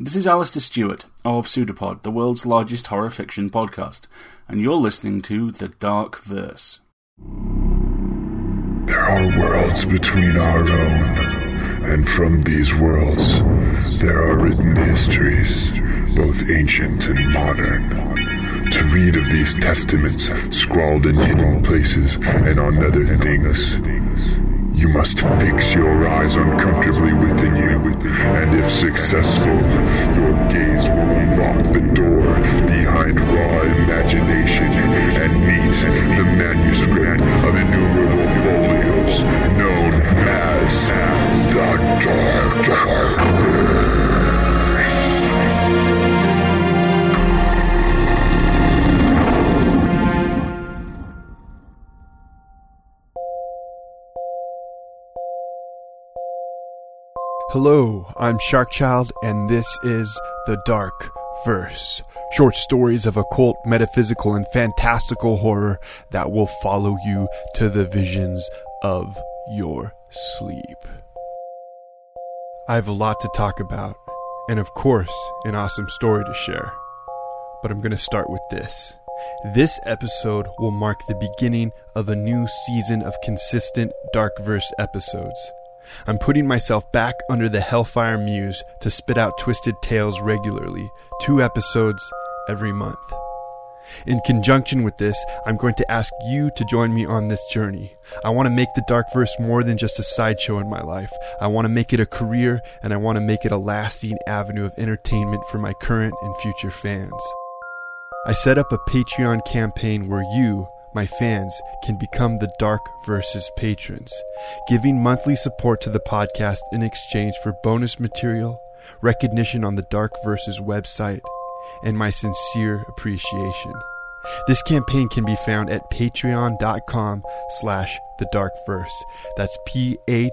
This is Alasdair Stuart of Pseudopod, the world's largest horror fiction podcast, and you're listening to The Dark Verse. There are worlds between our own, and from these worlds there are written histories, both ancient and modern. To read of these testaments scrawled in hidden places and on other things, you must fix your eyes uncomfortably within you, and if successful, your gaze will unlock the door behind raw imagination and meet the manuscript of innumerable folios known as the Dark Dark Hello, I'm Sharkchild, and this is The Dark Verse. Short stories of occult, metaphysical, and fantastical horror that will follow you to the visions of your sleep. I have a lot to talk about, and of course, an awesome story to share. But I'm going to start with this. This episode will mark the beginning of a new season of consistent Dark Verse episodes. I'm putting myself back under the Hellfire Muse to spit out twisted tales regularly, two episodes every month. In conjunction with this, I'm going to ask you to join me on this journey. I want to make the Darkverse more than just a sideshow in my life. I want to make it a career, and I want to make it a lasting avenue of entertainment for my current and future fans. I set up a Patreon campaign where you, my fans can become the Dark Verses patrons, giving monthly support to the podcast in exchange for bonus material, recognition on the Dark Verses website, and my sincere appreciation. This campaign can be found at patreon.com slash the dark verse. That's P-A-T-R-E-O-N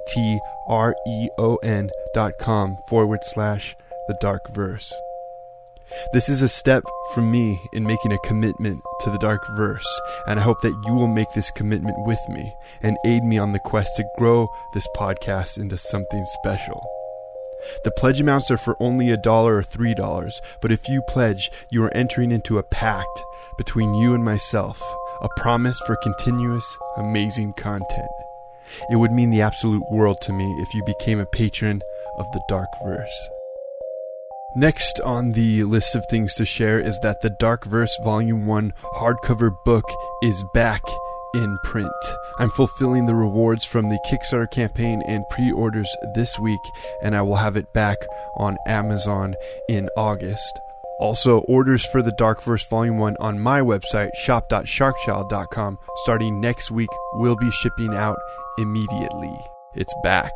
dot com forward slash the dark verse. This is a step from me in making a commitment to the dark verse, and I hope that you will make this commitment with me and aid me on the quest to grow this podcast into something special. The pledge amounts are for only a dollar or three dollars, but if you pledge, you are entering into a pact between you and myself, a promise for continuous, amazing content. It would mean the absolute world to me if you became a patron of the Dark Verse. Next on the list of things to share is that the Dark Verse Volume 1 hardcover book is back in print. I'm fulfilling the rewards from the Kickstarter campaign and pre orders this week, and I will have it back on Amazon in August. Also, orders for the Darkverse Volume 1 on my website, shop.sharkchild.com, starting next week, will be shipping out immediately. It's back.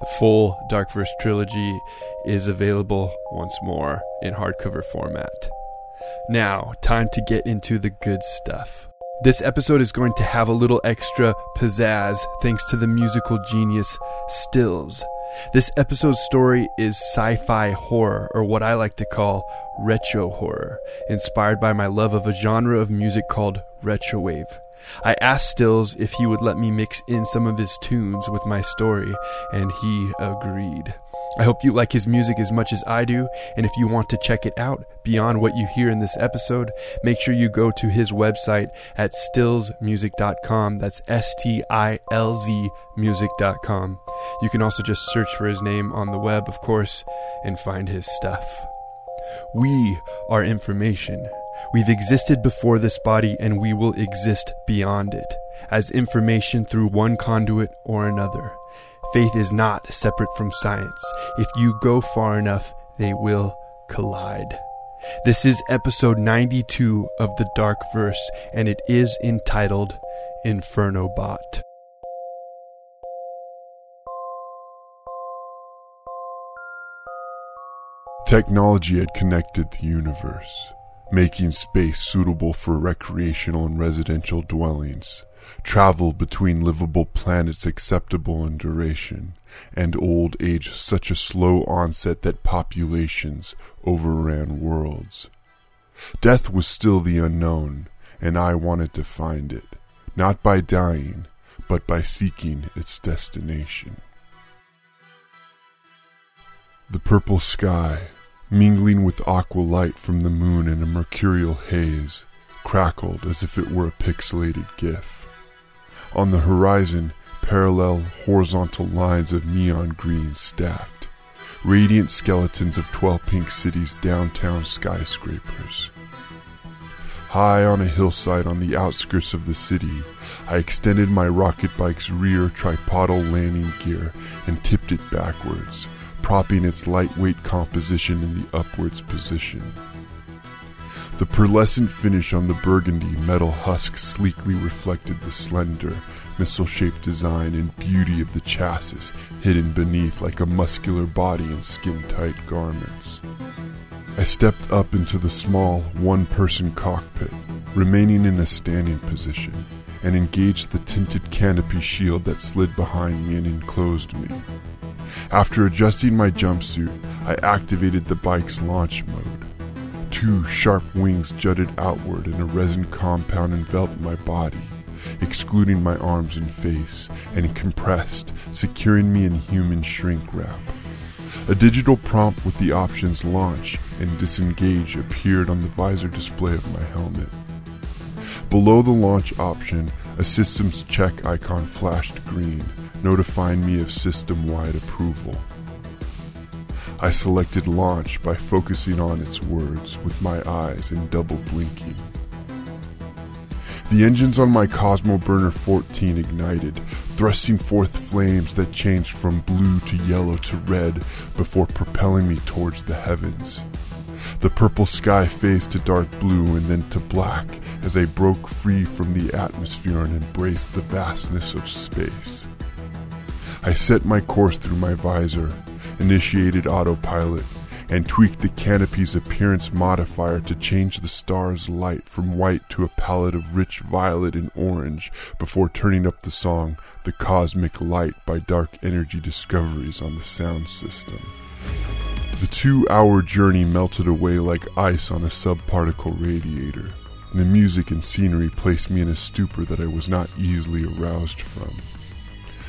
The full Darkverse trilogy is available once more in hardcover format. Now, time to get into the good stuff. This episode is going to have a little extra pizzazz thanks to the musical genius Stilz. This episode's story is sci fi horror, or what I like to call retro horror, inspired by my love of a genre of music called retrowave. I asked Stilz if he would let me mix in some of his tunes with my story, and he agreed. I hope you like his music as much as I do, and if you want to check it out beyond what you hear in this episode, make sure you go to his website at stilzmusic.com. That's S T I L Z music.com. You can also just search for his name on the web, of course, and find his stuff. We are information. We've existed before this body and we will exist beyond it, as information through one conduit or another. Faith is not separate from science. If you go far enough, they will collide. This is episode 92 of The Dark Verse, and it is entitled Infernobot. Technology had connected the universe, making space suitable for recreational and residential dwellings, travel between livable planets acceptable in duration, and old age such a slow onset that populations overran worlds. Death was still the unknown, and I wanted to find it, not by dying, but by seeking its destination. The purple sky, mingling with aqua light from the moon in a mercurial haze, crackled as if it were a pixelated GIF. On the horizon, parallel horizontal lines of neon green stacked, radiant skeletons of 12 pink cities' downtown skyscrapers. High on a hillside on the outskirts of the city, I extended my rocket bike's rear tripodal landing gear and tipped it backwards, propping its lightweight composition in the upwards position. The pearlescent finish on the burgundy metal husk sleekly reflected the slender, missile shaped design and beauty of the chassis hidden beneath like a muscular body in skin tight garments. I stepped up into the small, one person cockpit, remaining in a standing position, and engaged the tinted canopy shield that slid behind me and enclosed me. After adjusting my jumpsuit, I activated the bike's launch mode. Two sharp wings jutted outward and a resin compound enveloped my body, excluding my arms and face, and compressed, securing me in human shrink wrap. A digital prompt with the options launch and disengage appeared on the visor display of my helmet. Below the launch option, a systems check icon flashed green, notifying me of system wide approval. I selected launch by focusing on its words with my eyes and double blinking. The engines on my Cosmo Burner 14 ignited, thrusting forth flames that changed from blue to yellow to red before propelling me towards the heavens. The purple sky phased to dark blue and then to black as I broke free from the atmosphere and embraced the vastness of space. I set my course through my visor, initiated autopilot, and tweaked the canopy's appearance modifier to change the star's light from white to a palette of rich violet and orange before turning up the song The Cosmic Light by Dark Energy Discoveries on the sound system. The two hour journey melted away like ice on a subparticle radiator. The music and scenery placed me in a stupor that I was not easily aroused from.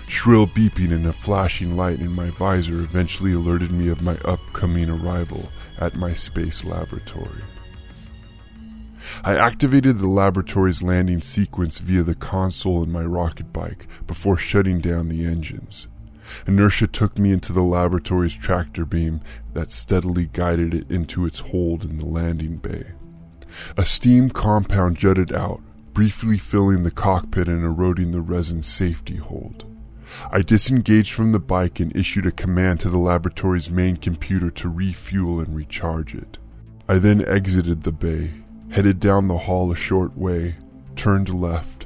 Shrill beeping and a flashing light in my visor eventually alerted me of my upcoming arrival at my space laboratory. I activated the laboratory's landing sequence via the console in my rocket bike before shutting down the engines. Inertia took me into the laboratory's tractor beam that steadily guided it into its hold in the landing bay. A steam compound jutted out, briefly filling the cockpit and eroding the resin safety hold. I disengaged from the bike and issued a command to the laboratory's main computer to refuel and recharge it. I then exited the bay, headed down the hall a short way, turned left,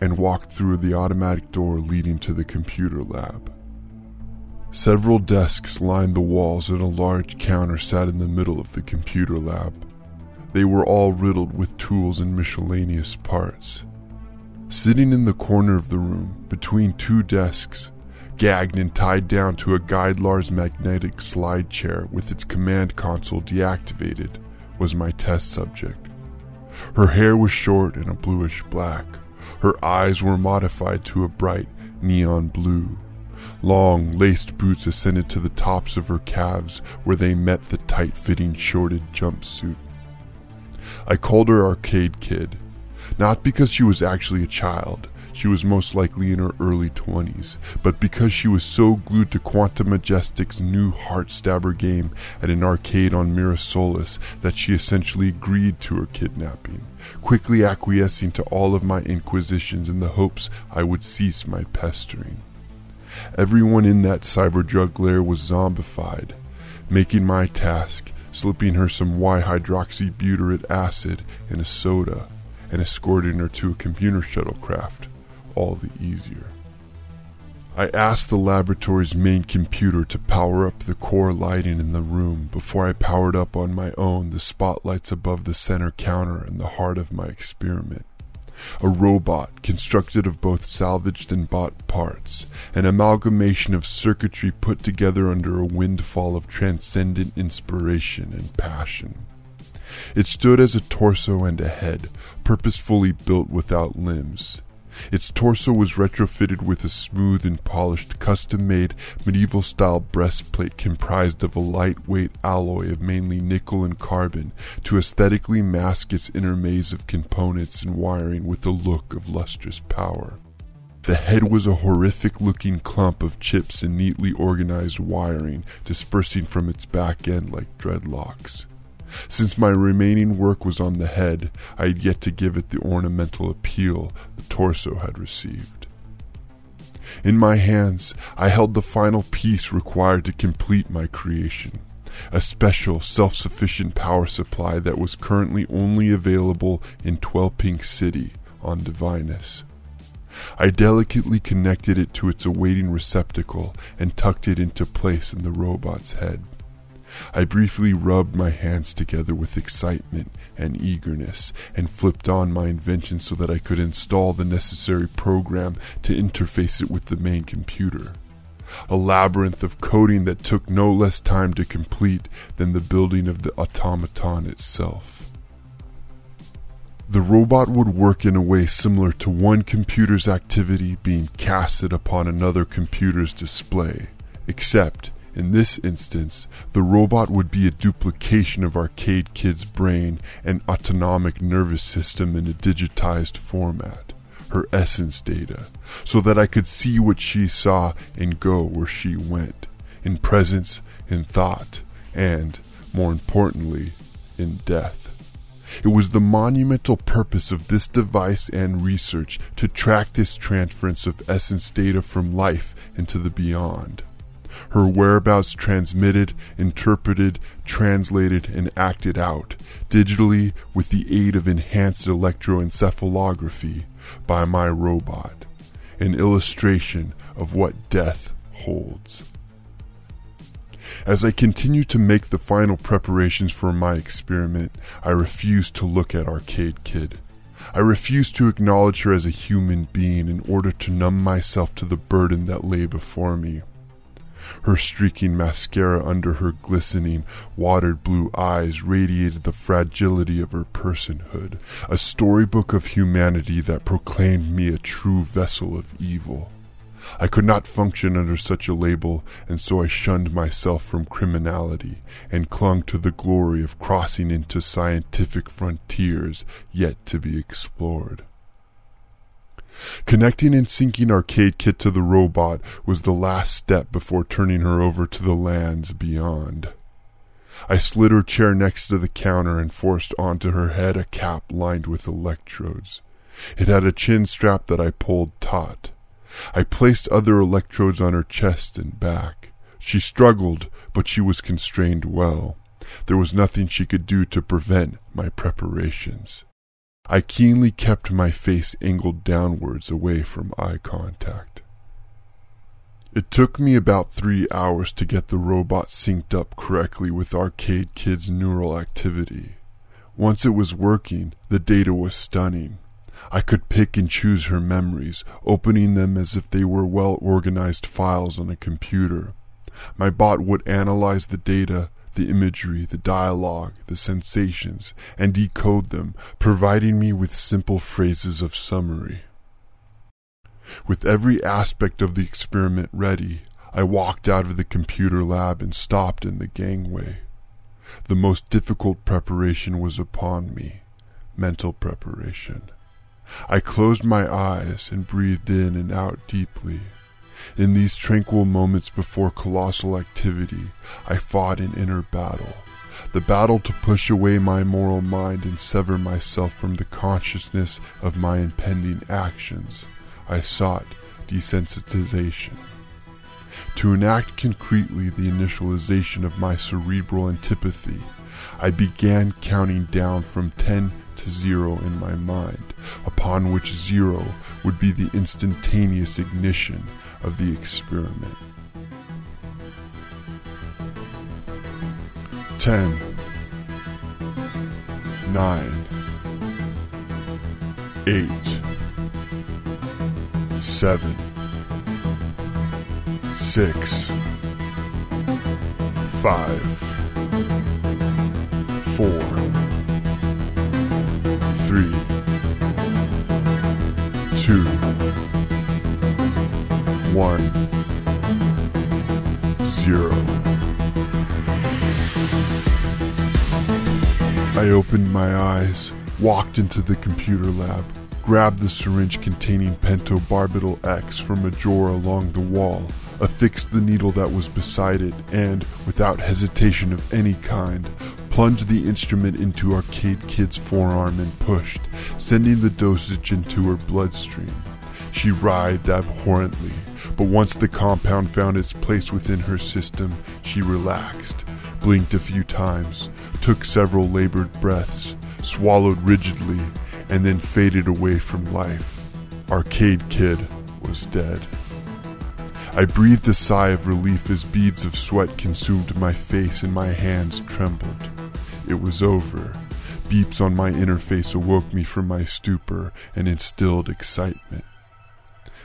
and walked through the automatic door leading to the computer lab. Several desks lined the walls and a large counter sat in the middle of the computer lab. They were all riddled with tools and miscellaneous parts. Sitting in the corner of the room, between two desks, gagged and tied down to a Guide Lars magnetic slide chair with its command console deactivated, was my test subject. Her hair was short and a bluish black. Her eyes were modified to a bright neon blue. Long, laced boots ascended to the tops of her calves where they met the tight fitting shorted jumpsuit. I called her Arcade Kid, not because she was actually a child, she was most likely in her early 20s, but because she was so glued to Quantum Majestic's new heart stabber game at an arcade on Mirasolus that she essentially agreed to her kidnapping, quickly acquiescing to all of my inquisitions in the hopes I would cease my pestering. Everyone in that cyber drug lair was zombified, making my task slipping her some Y-hydroxybutyrate acid in a soda and escorting her to a computer shuttlecraft all the easier. I asked the laboratory's main computer to power up the core lighting in the room before I powered up on my own the spotlights above the center counter in the heart of my experiment. A robot constructed of both salvaged and bought parts, an amalgamation of circuitry put together under a windfall of transcendent inspiration and passion. It stood as a torso and a head, purposefully built without limbs. Its torso was retrofitted with a smooth and polished custom made medieval style breastplate comprised of a lightweight alloy of mainly nickel and carbon to aesthetically mask its inner maze of components and wiring with a look of lustrous power. The head was a horrific looking clump of chips and neatly organized wiring dispersing from its back end like dreadlocks. Since my remaining work was on the head, I had yet to give it the ornamental appeal the torso had received. In my hands, I held the final piece required to complete my creation a special self sufficient power supply that was currently only available in Twelpink City on Divinus. I delicately connected it to its awaiting receptacle and tucked it into place in the robot's head. I briefly rubbed my hands together with excitement and eagerness and flipped on my invention so that I could install the necessary program to interface it with the main computer. A labyrinth of coding that took no less time to complete than the building of the automaton itself. The robot would work in a way similar to one computer's activity being casted upon another computer's display, except in this instance, the robot would be a duplication of Arcade Kid's brain and autonomic nervous system in a digitized format, her essence data, so that I could see what she saw and go where she went, in presence, in thought, and, more importantly, in death. It was the monumental purpose of this device and research to track this transference of essence data from life into the beyond her whereabouts transmitted, interpreted, translated, and acted out digitally with the aid of enhanced electroencephalography by my robot, an illustration of what death holds. As I continue to make the final preparations for my experiment, I refuse to look at Arcade Kid. I refuse to acknowledge her as a human being in order to numb myself to the burden that lay before me her streaking mascara under her glistening, watered blue eyes radiated the fragility of her personhood, a storybook of humanity that proclaimed me a true vessel of evil. I could not function under such a label, and so I shunned myself from criminality and clung to the glory of crossing into scientific frontiers yet to be explored. Connecting and syncing Arcade Kid to the robot was the last step before turning her over to the lands beyond. I slid her chair next to the counter and forced onto her head a cap lined with electrodes. It had a chin strap that I pulled taut. I placed other electrodes on her chest and back. She struggled, but she was constrained well. There was nothing she could do to prevent my preparations. I keenly kept my face angled downwards away from eye contact. It took me about three hours to get the robot synced up correctly with Arcade Kid's neural activity. Once it was working, the data was stunning. I could pick and choose her memories, opening them as if they were well organized files on a computer. My bot would analyze the data, the imagery, the dialogue, the sensations, and decode them, providing me with simple phrases of summary. With every aspect of the experiment ready, I walked out of the computer lab and stopped in the gangway. The most difficult preparation was upon me mental preparation. I closed my eyes and breathed in and out deeply. In these tranquil moments before colossal activity, I fought an inner battle. The battle to push away my moral mind and sever myself from the consciousness of my impending actions. I sought desensitization. To enact concretely the initialization of my cerebral antipathy, I began counting down from 10 to 0 in my mind, upon which 0 would be the instantaneous ignition of the experiment. 10 9 8 7 6 5 4 3 2 one, zero. I opened my eyes, walked into the computer lab, grabbed the syringe containing pentobarbital X from a drawer along the wall, affixed the needle that was beside it, and, without hesitation of any kind, plunged the instrument into Arcade Kid's forearm and pushed, sending the dosage into her bloodstream. She writhed abhorrently, but once the compound found its place within her system, she relaxed, blinked a few times, took several labored breaths, swallowed rigidly, and then faded away from life. Arcade Kid was dead. I breathed a sigh of relief as beads of sweat consumed my face and my hands trembled. It was over. Beeps on my interface awoke me from my stupor and instilled excitement.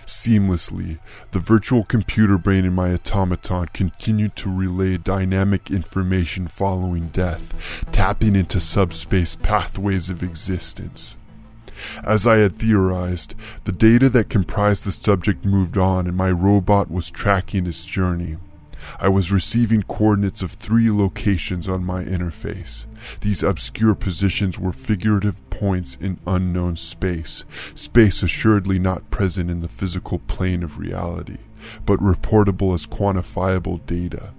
Seamlessly, the virtual computer brain in my automaton continued to relay dynamic information following death, tapping into subspace pathways of existence. As I had theorized, the data that comprised the subject moved on and my robot was tracking its journey. I was receiving coordinates of three locations on my interface. These obscure positions were figurative points in unknown space, space assuredly not present in the physical plane of reality, but reportable as quantifiable data.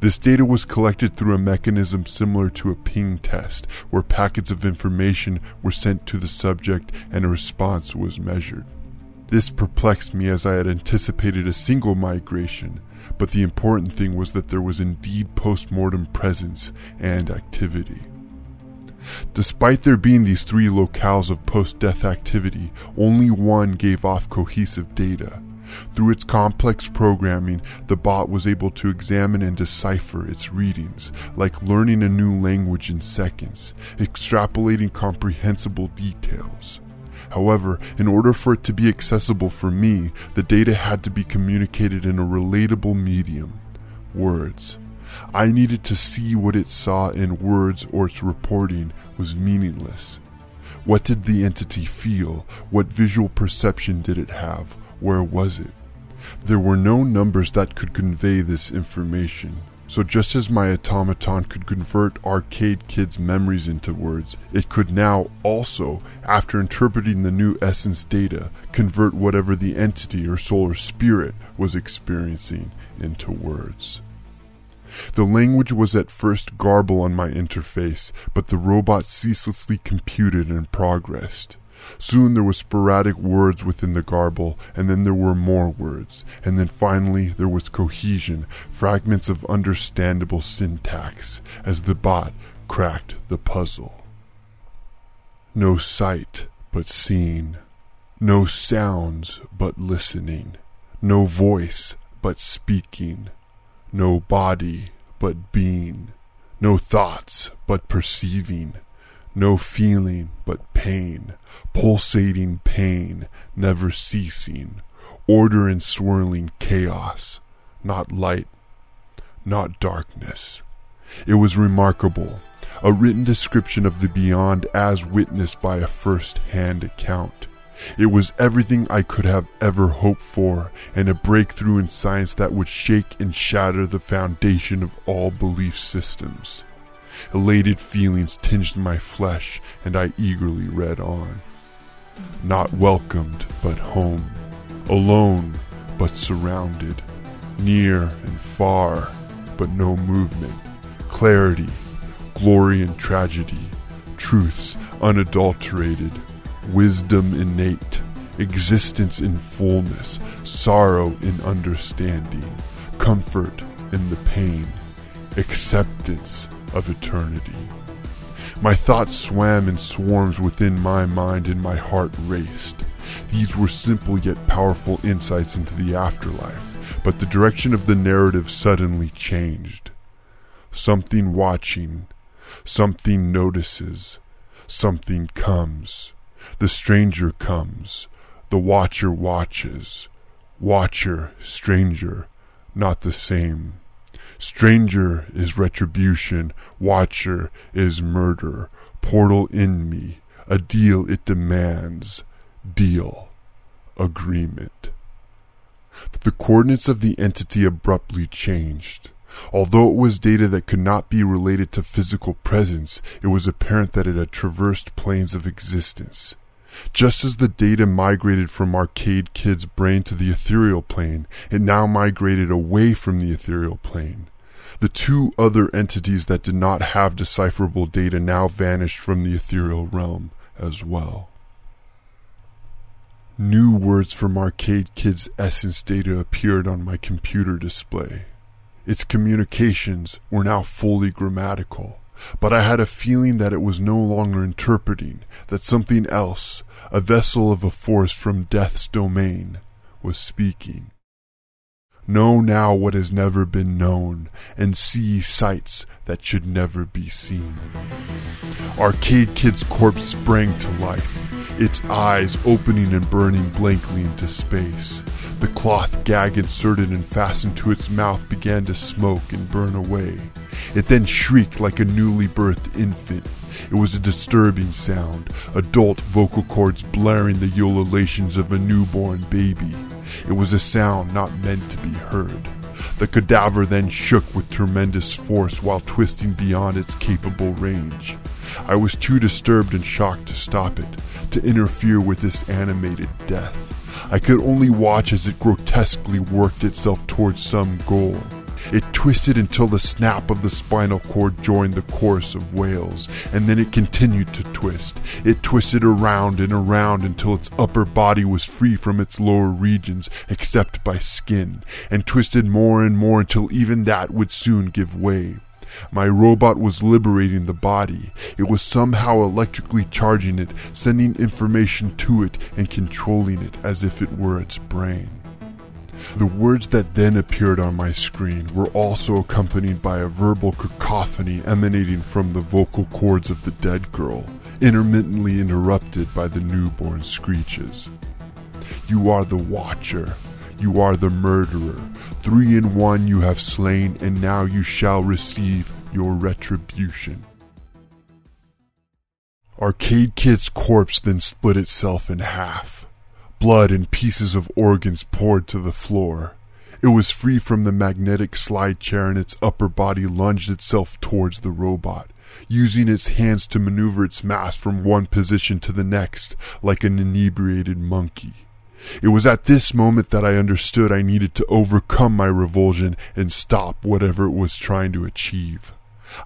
This data was collected through a mechanism similar to a ping test, where packets of information were sent to the subject and a response was measured. This perplexed me as I had anticipated a single migration, but the important thing was that there was indeed post mortem presence and activity. Despite there being these three locales of post death activity, only one gave off cohesive data. Through its complex programming, the bot was able to examine and decipher its readings, like learning a new language in seconds, extrapolating comprehensible details. However, in order for it to be accessible for me, the data had to be communicated in a relatable medium words. I needed to see what it saw in words, or its reporting was meaningless. What did the entity feel? What visual perception did it have? Where was it? There were no numbers that could convey this information. So just as my automaton could convert Arcade Kid's memories into words, it could now also, after interpreting the new essence data, convert whatever the entity or soul or spirit was experiencing into words. The language was at first garble on my interface, but the robot ceaselessly computed and progressed. Soon there were sporadic words within the garble, and then there were more words, and then finally there was cohesion, fragments of understandable syntax, as the bot cracked the puzzle. No sight but seeing, no sounds but listening, no voice but speaking, no body but being, no thoughts but perceiving, no feeling but pain, pulsating pain, never ceasing, order and swirling chaos, not light, not darkness. It was remarkable, a written description of the beyond as witnessed by a first hand account. It was everything I could have ever hoped for, and a breakthrough in science that would shake and shatter the foundation of all belief systems. Elated feelings tinged my flesh, and I eagerly read on. Not welcomed, but home. Alone, but surrounded. Near and far, but no movement. Clarity, glory and tragedy. Truths unadulterated wisdom innate, existence in fullness, sorrow in understanding, comfort in the pain, acceptance of eternity. My thoughts swam in swarms within my mind and my heart raced. These were simple yet powerful insights into the afterlife, but the direction of the narrative suddenly changed. Something watching, something notices, something comes. The stranger comes. The watcher watches. Watcher, stranger, not the same. Stranger is retribution. Watcher is murder. Portal in me. A deal it demands. Deal. Agreement. The coordinates of the entity abruptly changed. Although it was data that could not be related to physical presence, it was apparent that it had traversed planes of existence. Just as the data migrated from Arcade Kid's brain to the ethereal plane, it now migrated away from the ethereal plane. The two other entities that did not have decipherable data now vanished from the ethereal realm as well. New words from Arcade Kid's essence data appeared on my computer display. Its communications were now fully grammatical, but I had a feeling that it was no longer interpreting, that something else, a vessel of a force from death's domain, was speaking. Know now what has never been known, and see sights that should never be seen. Arcade Kid's corpse sprang to life, its eyes opening and burning blankly into space. The cloth gag inserted and fastened to its mouth began to smoke and burn away. It then shrieked like a newly birthed infant. It was a disturbing sound, adult vocal cords blaring the ululations of a newborn baby. It was a sound not meant to be heard. The cadaver then shook with tremendous force while twisting beyond its capable range. I was too disturbed and shocked to stop it, to interfere with this animated death. I could only watch as it grotesquely worked itself towards some goal. It twisted until the snap of the spinal cord joined the chorus of wails, and then it continued to twist. It twisted around and around until its upper body was free from its lower regions except by skin, and twisted more and more until even that would soon give way. My robot was liberating the body. It was somehow electrically charging it, sending information to it, and controlling it as if it were its brain. The words that then appeared on my screen were also accompanied by a verbal cacophony emanating from the vocal cords of the dead girl, intermittently interrupted by the newborn screeches. You are the Watcher. You are the murderer. Three in one you have slain, and now you shall receive your retribution. Arcade Kid's corpse then split itself in half. Blood and pieces of organs poured to the floor. It was free from the magnetic slide chair and its upper body lunged itself towards the robot, using its hands to maneuver its mass from one position to the next like an inebriated monkey. It was at this moment that I understood I needed to overcome my revulsion and stop whatever it was trying to achieve.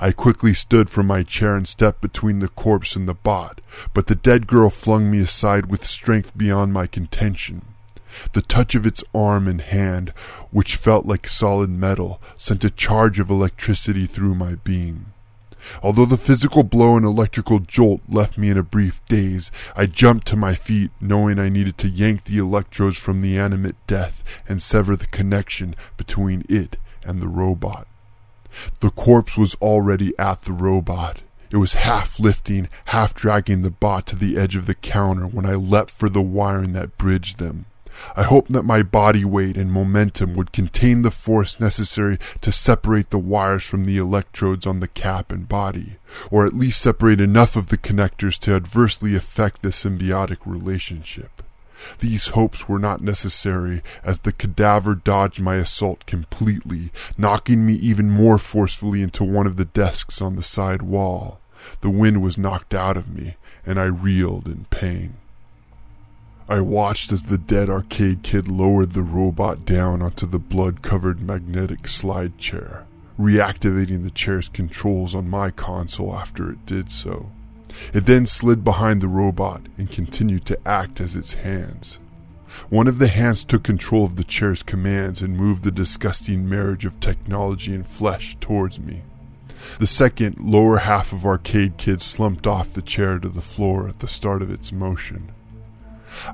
I quickly stood from my chair and stepped between the corpse and the bot, but the dead girl flung me aside with strength beyond my contention. The touch of its arm and hand, which felt like solid metal, sent a charge of electricity through my being. Although the physical blow and electrical jolt left me in a brief daze, I jumped to my feet, knowing I needed to yank the electrodes from the animate death and sever the connection between it and the robot. The corpse was already at the robot. It was half lifting, half dragging the bot to the edge of the counter when I leapt for the wiring that bridged them. I hoped that my body weight and momentum would contain the force necessary to separate the wires from the electrodes on the cap and body, or at least separate enough of the connectors to adversely affect the symbiotic relationship. These hopes were not necessary, as the cadaver dodged my assault completely, knocking me even more forcefully into one of the desks on the side wall. The wind was knocked out of me, and I reeled in pain. I watched as the dead arcade kid lowered the robot down onto the blood covered magnetic slide chair, reactivating the chair's controls on my console after it did so. It then slid behind the robot and continued to act as its hands. One of the hands took control of the chair's commands and moved the disgusting marriage of technology and flesh towards me. The second, lower half of Arcade Kid slumped off the chair to the floor at the start of its motion.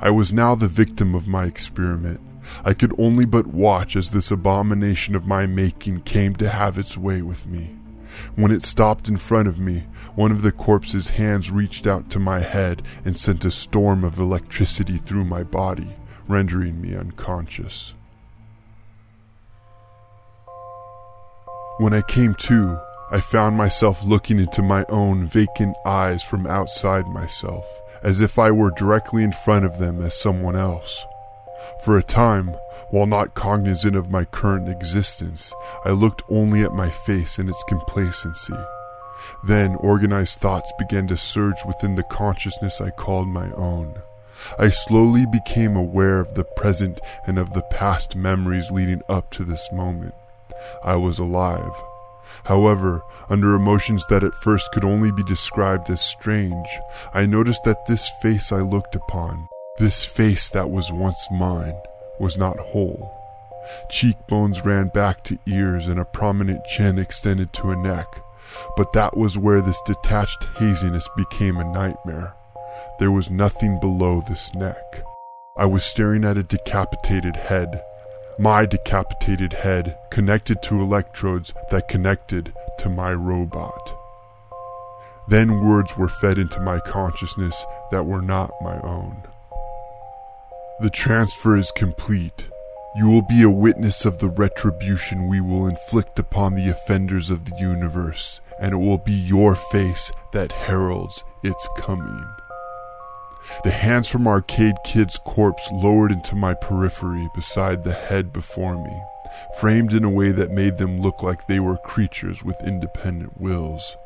I was now the victim of my experiment. I could only but watch as this abomination of my making came to have its way with me. When it stopped in front of me, one of the corpse's hands reached out to my head and sent a storm of electricity through my body, rendering me unconscious. When I came to, I found myself looking into my own vacant eyes from outside myself as if I were directly in front of them as someone else. For a time, while not cognizant of my current existence, I looked only at my face and its complacency. Then organized thoughts began to surge within the consciousness I called my own. I slowly became aware of the present and of the past memories leading up to this moment. I was alive. However, under emotions that at first could only be described as strange, I noticed that this face I looked upon, this face that was once mine, was not whole. Cheekbones ran back to ears and a prominent chin extended to a neck, but that was where this detached haziness became a nightmare. There was nothing below this neck. I was staring at a decapitated head. My decapitated head connected to electrodes that connected to my robot. Then words were fed into my consciousness that were not my own. The transfer is complete. You will be a witness of the retribution we will inflict upon the offenders of the universe, and it will be your face that heralds its coming. The hands from Arcade Kid's corpse lowered into my periphery beside the head before me, framed in a way that made them look like they were creatures with independent wills.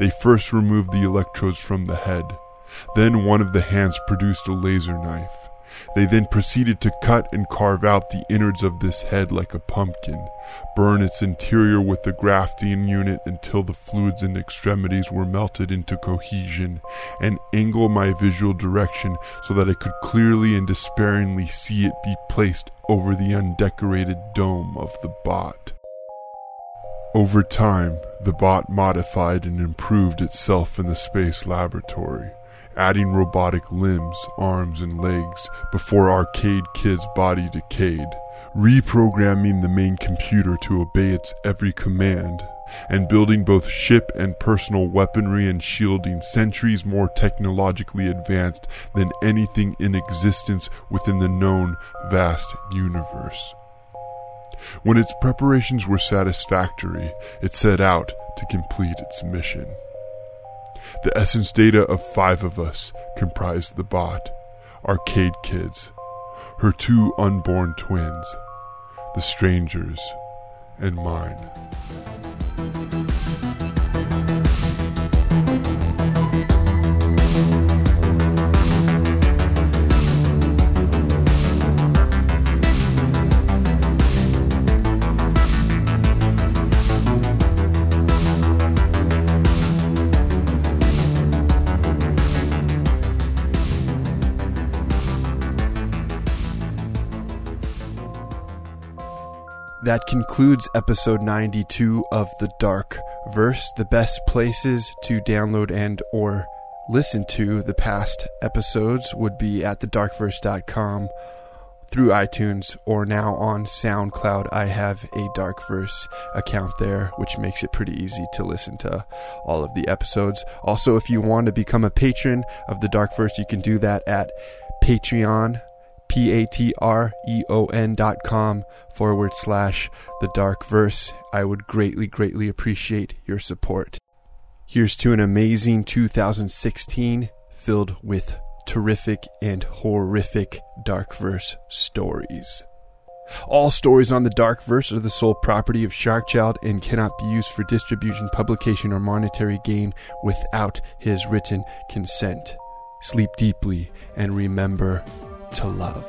They first removed the electrodes from the head. Then one of the hands produced a laser knife. They then proceeded to cut and carve out the innards of this head like a pumpkin, burn its interior with the grafting unit until the fluids and extremities were melted into cohesion, and angle my visual direction so that I could clearly and despairingly see it be placed over the undecorated dome of the bot. Over time, the bot modified and improved itself in the space laboratory adding robotic limbs, arms, and legs before Arcade Kid's body decayed, reprogramming the main computer to obey its every command, and building both ship and personal weaponry and shielding centuries more technologically advanced than anything in existence within the known vast universe. When its preparations were satisfactory, it set out to complete its mission. The essence data of five of us comprised the bot, Arcade Kids, her two unborn twins, the strangers, and mine. That concludes episode 92 of The Dark Verse. The best places to download and or listen to the past episodes would be at thedarkverse.com through iTunes or now on SoundCloud. I have a Darkverse account there, which makes it pretty easy to listen to all of the episodes. Also, if you want to become a patron of the Darkverse, you can do that at Patreon p-a-t-r-e-o-n dot com forward slash the dark verse. I would greatly, greatly appreciate your support. Here's to an amazing 2016 filled with terrific and horrific dark verse stories. All stories on the Dark Verse are the sole property of Sharkchild and cannot be used for distribution, publication, or monetary gain without his written consent. Sleep deeply and remember to love.